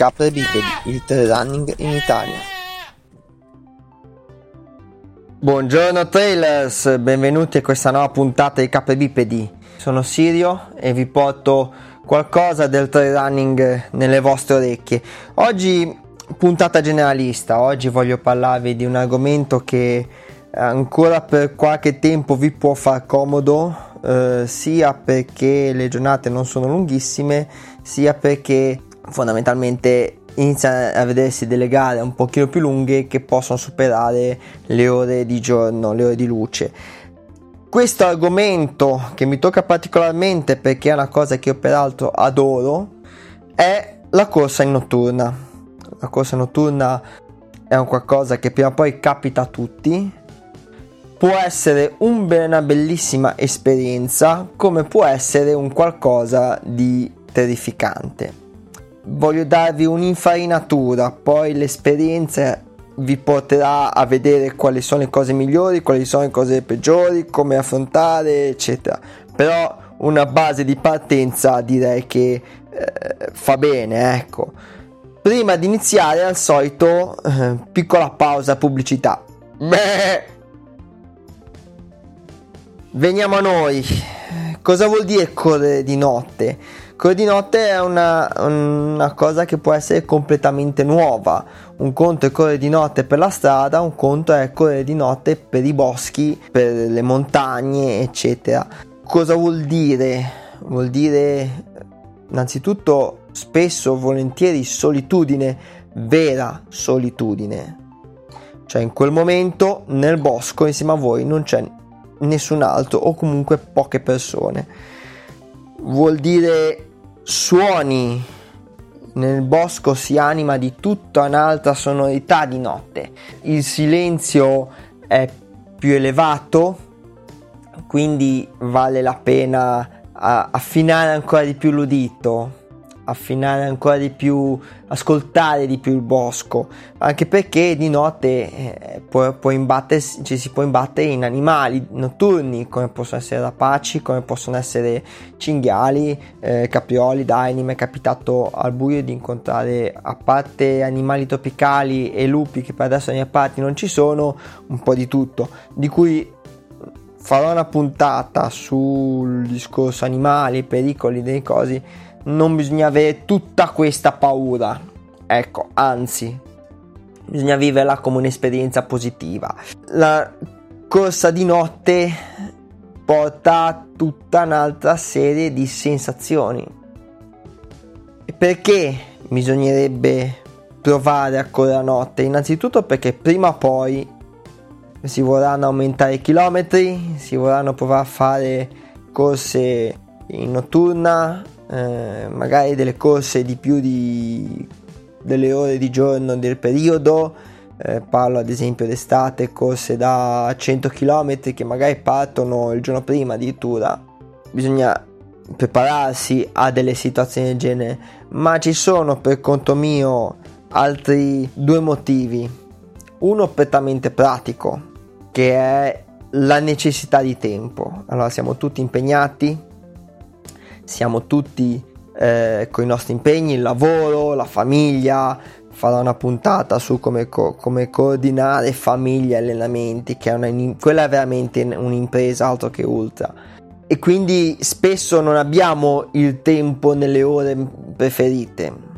capre bipedi, il trail running in Italia. Buongiorno trailers, benvenuti a questa nuova puntata di capre bipedi. Sono Sirio e vi porto qualcosa del trail running nelle vostre orecchie. Oggi puntata generalista, oggi voglio parlarvi di un argomento che ancora per qualche tempo vi può far comodo, eh, sia perché le giornate non sono lunghissime, sia perché fondamentalmente inizia a vedersi delle gare un pochino più lunghe che possono superare le ore di giorno, le ore di luce. Questo argomento che mi tocca particolarmente perché è una cosa che io peraltro adoro è la corsa in notturna. La corsa notturna è un qualcosa che prima o poi capita a tutti. Può essere un, una bellissima esperienza come può essere un qualcosa di terrificante voglio darvi un'infarinatura, poi l'esperienza vi porterà a vedere quali sono le cose migliori, quali sono le cose peggiori, come affrontare, eccetera. Però una base di partenza direi che eh, fa bene, ecco. Prima di iniziare, al solito, eh, piccola pausa pubblicità. Beh. Veniamo a noi. Cosa vuol dire correre di notte? Correre di notte è una, una, cosa che può essere completamente nuova. Un conto è correre di notte per la strada, un conto è correre di notte per i boschi, per le montagne, eccetera. Cosa vuol dire? Vuol dire innanzitutto spesso, volentieri, solitudine, vera solitudine. Cioè in quel momento nel bosco insieme a voi non c'è nessun altro o comunque poche persone. Vuol dire suoni nel bosco si anima di tutta un'altra sonorità di notte. Il silenzio è più elevato, quindi vale la pena affinare ancora di più l'udito affinare ancora di più, ascoltare di più il bosco, anche perché di notte eh, può, può ci si può imbattere in animali notturni come possono essere rapaci, come possono essere cinghiali, eh, caprioli, daini. Mi è capitato al buio di incontrare, a parte animali tropicali e lupi che per adesso nei parti non ci sono, un po' di tutto, di cui farò una puntata sul discorso animali, pericoli, dei cosi non bisogna avere tutta questa paura. Ecco, anzi, bisogna viverla come un'esperienza positiva. La corsa di notte porta tutta un'altra serie di sensazioni. Perché bisognerebbe provare a correre a notte? Innanzitutto perché prima o poi si vorranno aumentare i chilometri, si vorranno provare a fare corse in notturna, eh, magari delle corse di più di delle ore di giorno del periodo. Eh, parlo ad esempio d'estate, corse da 100 km che magari partono il giorno prima addirittura. Bisogna prepararsi a delle situazioni del genere, ma ci sono per conto mio altri due motivi. Uno prettamente pratico, che è la necessità di tempo. Allora siamo tutti impegnati, siamo tutti eh, con i nostri impegni, il lavoro, la famiglia, farò una puntata su come, co- come coordinare famiglia e allenamenti, che è una, quella è veramente un'impresa altro che ultra. E quindi spesso non abbiamo il tempo nelle ore preferite.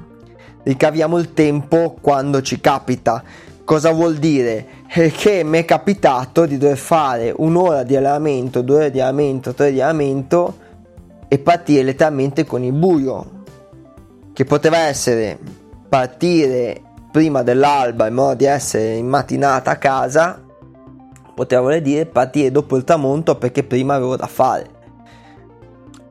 Ricaviamo il tempo quando ci capita. Cosa vuol dire? Che mi è capitato di dover fare un'ora di allenamento, due ore di allenamento, tre di allenamento e partire letteralmente con il buio, che poteva essere partire prima dell'alba in modo di essere in mattinata a casa, poteva voler dire partire dopo il tramonto perché prima avevo da fare.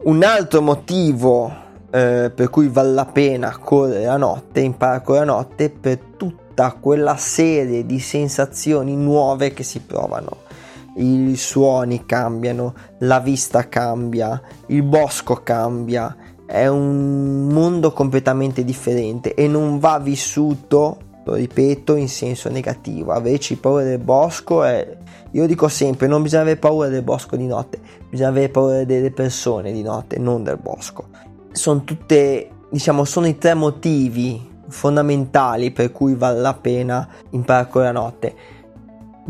Un altro motivo eh, per cui vale la pena correre la notte, imparare a correre la notte per tutta quella serie di sensazioni nuove che si provano i suoni cambiano, la vista cambia, il bosco cambia, è un mondo completamente differente e non va vissuto, lo ripeto, in senso negativo. Averci paura del bosco è... Io dico sempre, non bisogna avere paura del bosco di notte, bisogna avere paura delle persone di notte, non del bosco. Sono tutte, diciamo, sono i tre motivi fondamentali per cui vale la pena imparare con la notte.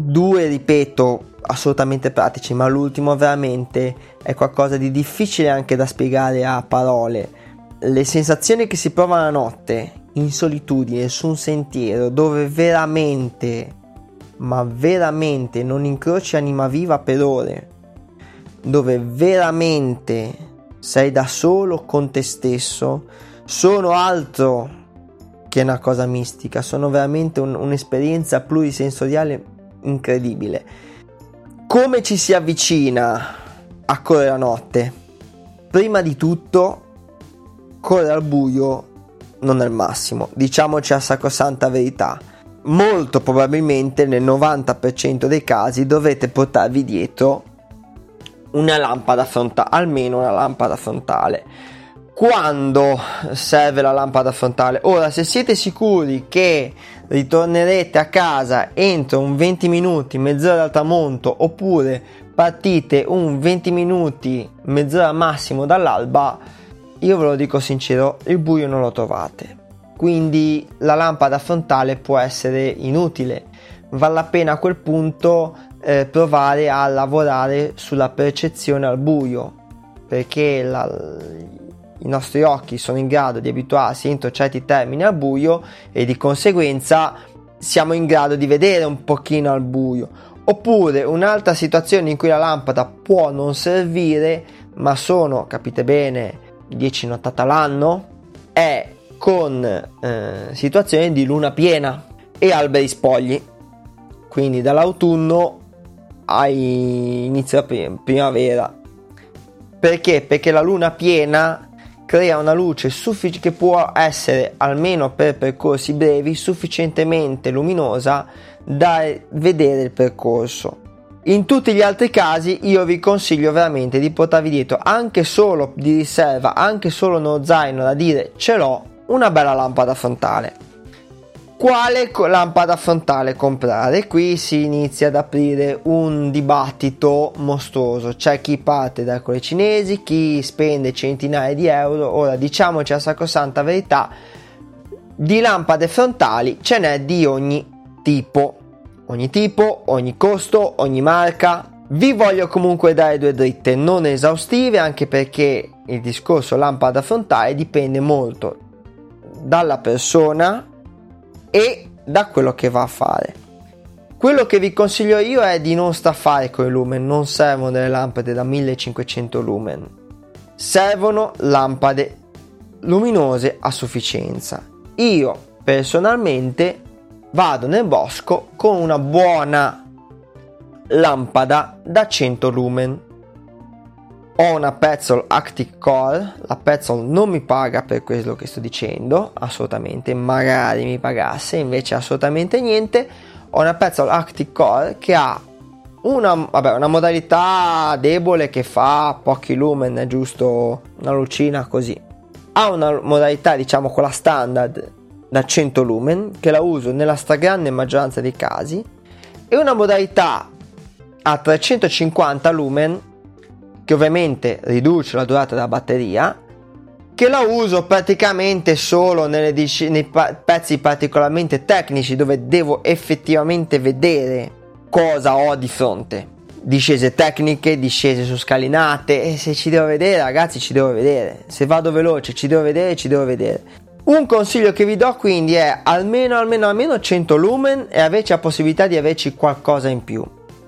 Due, ripeto, assolutamente pratici, ma l'ultimo veramente è qualcosa di difficile anche da spiegare a parole. Le sensazioni che si provano la notte in solitudine su un sentiero dove veramente, ma veramente non incroci anima viva per ore, dove veramente sei da solo con te stesso, sono altro che una cosa mistica, sono veramente un, un'esperienza plurisensoriale incredibile. Come ci si avvicina a correre la notte? Prima di tutto, correre al buio non è il massimo, diciamoci la sacrosanta verità. Molto probabilmente nel 90% dei casi dovrete portarvi dietro una lampada frontale, almeno una lampada frontale. Quando serve la lampada frontale? Ora, se siete sicuri che ritornerete a casa entro un 20 minuti, mezz'ora dal tramonto, oppure partite un 20 minuti, mezz'ora massimo dall'alba, io ve lo dico sincero, il buio non lo trovate. Quindi la lampada frontale può essere inutile. Vale la pena a quel punto eh, provare a lavorare sulla percezione al buio, perché la, i nostri occhi sono in grado di abituarsi entro certi termini al buio e di conseguenza siamo in grado di vedere un pochino al buio. Oppure un'altra situazione in cui la lampada può non servire, ma sono, capite bene, 10 nottate all'anno, è con eh, situazioni di luna piena e alberi spogli. Quindi dall'autunno ai inizio primavera. Perché? Perché la luna piena crea una luce suffic- che può essere, almeno per percorsi brevi, sufficientemente luminosa da vedere il percorso. In tutti gli altri casi io vi consiglio veramente di portarvi dietro anche solo di riserva, anche solo uno zaino da dire ce l'ho, una bella lampada frontale. Quale lampada frontale comprare? Qui si inizia ad aprire un dibattito mostruoso. C'è chi parte da quelle cinesi, chi spende centinaia di euro. Ora diciamoci la sacrosanta verità: di lampade frontali ce n'è di ogni tipo. Ogni tipo, ogni costo, ogni marca. Vi voglio comunque dare due dritte non esaustive, anche perché il discorso lampada frontale dipende molto dalla persona e da quello che va a fare. Quello che vi consiglio io è di non staffare con i lumen, non servono delle lampade da 1500 lumen, servono lampade luminose a sufficienza. Io personalmente vado nel bosco con una buona lampada da 100 lumen ho una Petzl Active Core, la Petzl non mi paga per quello che sto dicendo, assolutamente, magari mi pagasse, invece assolutamente niente. Ho una Petzl Active Core che ha una, vabbè, una modalità debole che fa pochi lumen, giusto una lucina così. Ha una modalità, diciamo, quella standard da 100 lumen, che la uso nella stragrande maggioranza dei casi, e una modalità a 350 lumen che ovviamente riduce la durata della batteria, che la uso praticamente solo dic- nei pa- pezzi particolarmente tecnici dove devo effettivamente vedere cosa ho di fronte. Discese tecniche, discese su scalinate e se ci devo vedere ragazzi ci devo vedere. Se vado veloce ci devo vedere, ci devo vedere. Un consiglio che vi do quindi è almeno almeno almeno 100 lumen e averci la possibilità di averci qualcosa in più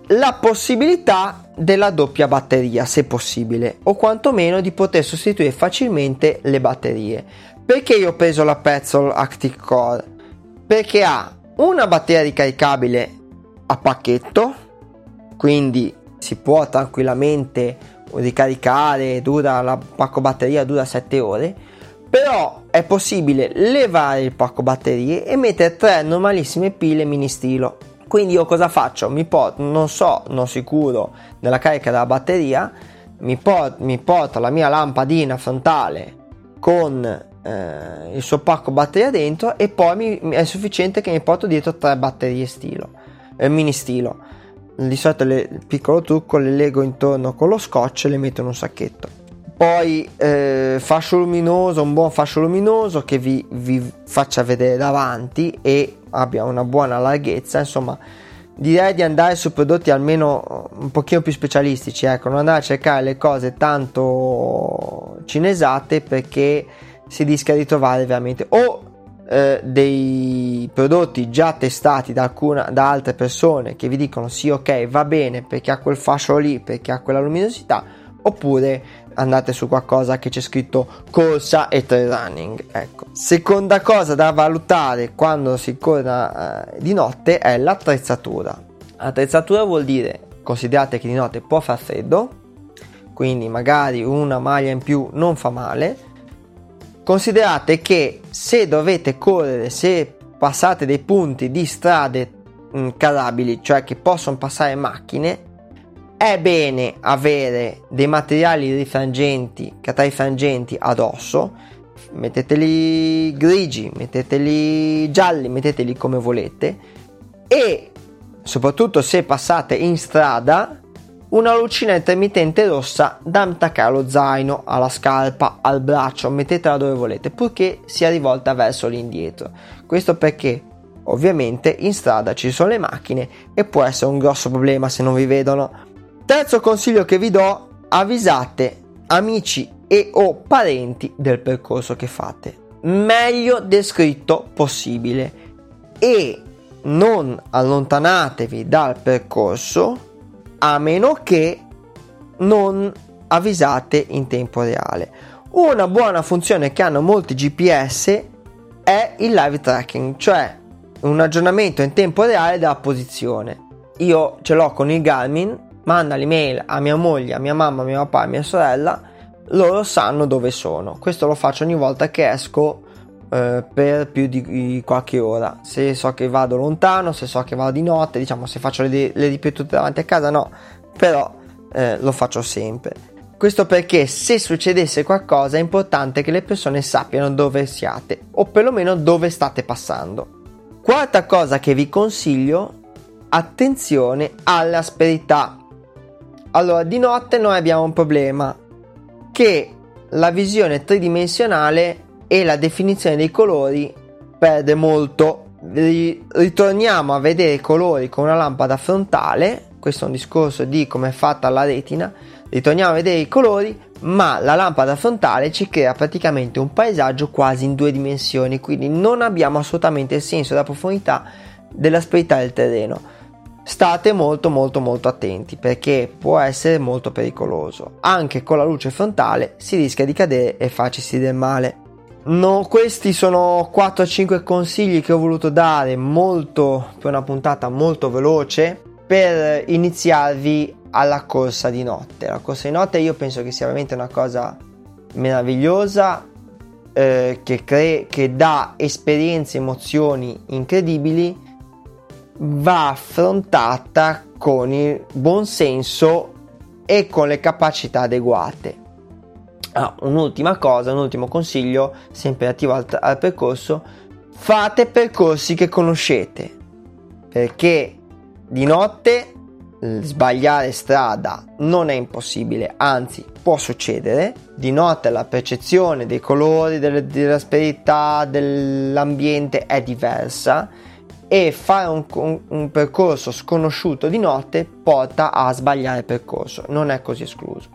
la possibilità della doppia batteria se possibile o quantomeno di poter sostituire facilmente le batterie. Perché io ho preso la Petzl Active Core? Perché ha una batteria ricaricabile a pacchetto quindi si può tranquillamente ricaricare dura la pacco batteria dura 7 ore però è possibile levare il pacco batterie e mettere tre normalissime pile mini stilo quindi io cosa faccio? Mi porto, non so, non sicuro nella carica della batteria, mi, porto, mi porto la mia lampadina frontale con eh, il suo pacco batteria dentro e poi mi, è sufficiente che mi porto dietro tre batterie stilo, eh, mini stilo. Di solito le, il piccolo trucco le lego intorno con lo scotch e le metto in un sacchetto poi eh, fascio luminoso, un buon fascio luminoso che vi, vi faccia vedere davanti e abbia una buona larghezza, insomma direi di andare su prodotti almeno un pochino più specialistici, ecco, non andare a cercare le cose tanto cinesate perché si rischia di trovare veramente o eh, dei prodotti già testati da, alcuna, da altre persone che vi dicono sì ok va bene perché ha quel fascio lì, perché ha quella luminosità, oppure andate su qualcosa che c'è scritto corsa e trail running. Ecco. Seconda cosa da valutare quando si corre eh, di notte è l'attrezzatura. Attrezzatura vuol dire, considerate che di notte può far freddo, quindi magari una maglia in più non fa male. Considerate che se dovete correre, se passate dei punti di strade mh, mm, carabili, cioè che possono passare macchine, è bene avere dei materiali rifrangenti, catarifrangenti addosso, metteteli grigi, metteteli gialli, metteteli come volete e soprattutto se passate in strada una lucina intermittente rossa da attaccare allo zaino, alla scarpa, al braccio, mettetela dove volete, purché sia rivolta verso l'indietro. Questo perché ovviamente in strada ci sono le macchine e può essere un grosso problema se non vi vedono. Terzo consiglio che vi do, avvisate amici e o parenti del percorso che fate. Meglio descritto possibile e non allontanatevi dal percorso a meno che non avvisate in tempo reale. Una buona funzione che hanno molti GPS è il live tracking, cioè un aggiornamento in tempo reale della posizione. Io ce l'ho con il Garmin manda l'email a mia moglie, a mia mamma, a mio papà, a mia sorella, loro sanno dove sono. Questo lo faccio ogni volta che esco eh, per più di qualche ora. Se so che vado lontano, se so che vado di notte, diciamo se faccio le, le ripetute davanti a casa, no, però eh, lo faccio sempre. Questo perché se succedesse qualcosa è importante che le persone sappiano dove siate o perlomeno dove state passando. Quarta cosa che vi consiglio, attenzione all'asperità allora, di notte noi abbiamo un problema che la visione tridimensionale e la definizione dei colori perde molto. Ritorniamo a vedere i colori con una lampada frontale, questo è un discorso di come è fatta la retina, ritorniamo a vedere i colori, ma la lampada frontale ci crea praticamente un paesaggio quasi in due dimensioni, quindi non abbiamo assolutamente il senso della profondità dell'asperità del terreno state molto molto molto attenti perché può essere molto pericoloso. Anche con la luce frontale si rischia di cadere e farci del male. No, questi sono 4-5 consigli che ho voluto dare molto per una puntata molto veloce per iniziarvi alla corsa di notte. La corsa di notte io penso che sia veramente una cosa meravigliosa eh, che, cre- che dà esperienze, emozioni incredibili va affrontata con il buon senso e con le capacità adeguate. Ah, un'ultima cosa, un ultimo consiglio, sempre relativo al, al percorso, fate percorsi che conoscete, perché di notte sbagliare strada non è impossibile, anzi può succedere. Di notte la percezione dei colori, delle, dell'asperità, dell'ambiente è diversa e fare un, un, un, percorso sconosciuto di notte porta a sbagliare il percorso, non è così escluso.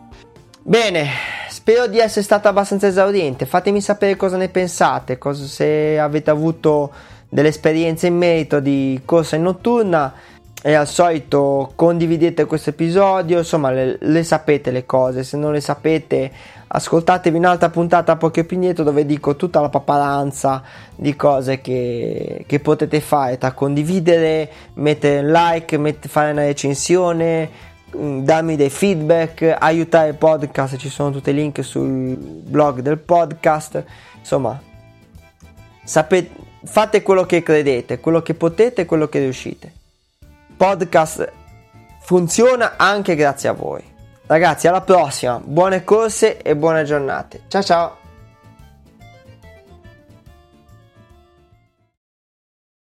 Bene, spero di essere stato abbastanza esauriente, fatemi sapere cosa ne pensate, cosa, se avete avuto delle esperienze in merito di corsa in notturna. E al solito condividete questo episodio, insomma le, le sapete le cose, se non le sapete ascoltatevi un'altra puntata poco più indietro dove dico tutta la paparanza di cose che, che potete fare tra condividere, mettere un like, met- fare una recensione, mm, darmi dei feedback, aiutare il podcast, ci sono tutti i link sul blog del podcast, insomma sapete, fate quello che credete, quello che potete, quello che riuscite. Podcast funziona anche grazie a voi. Ragazzi, alla prossima, buone corse e buone giornate. Ciao ciao!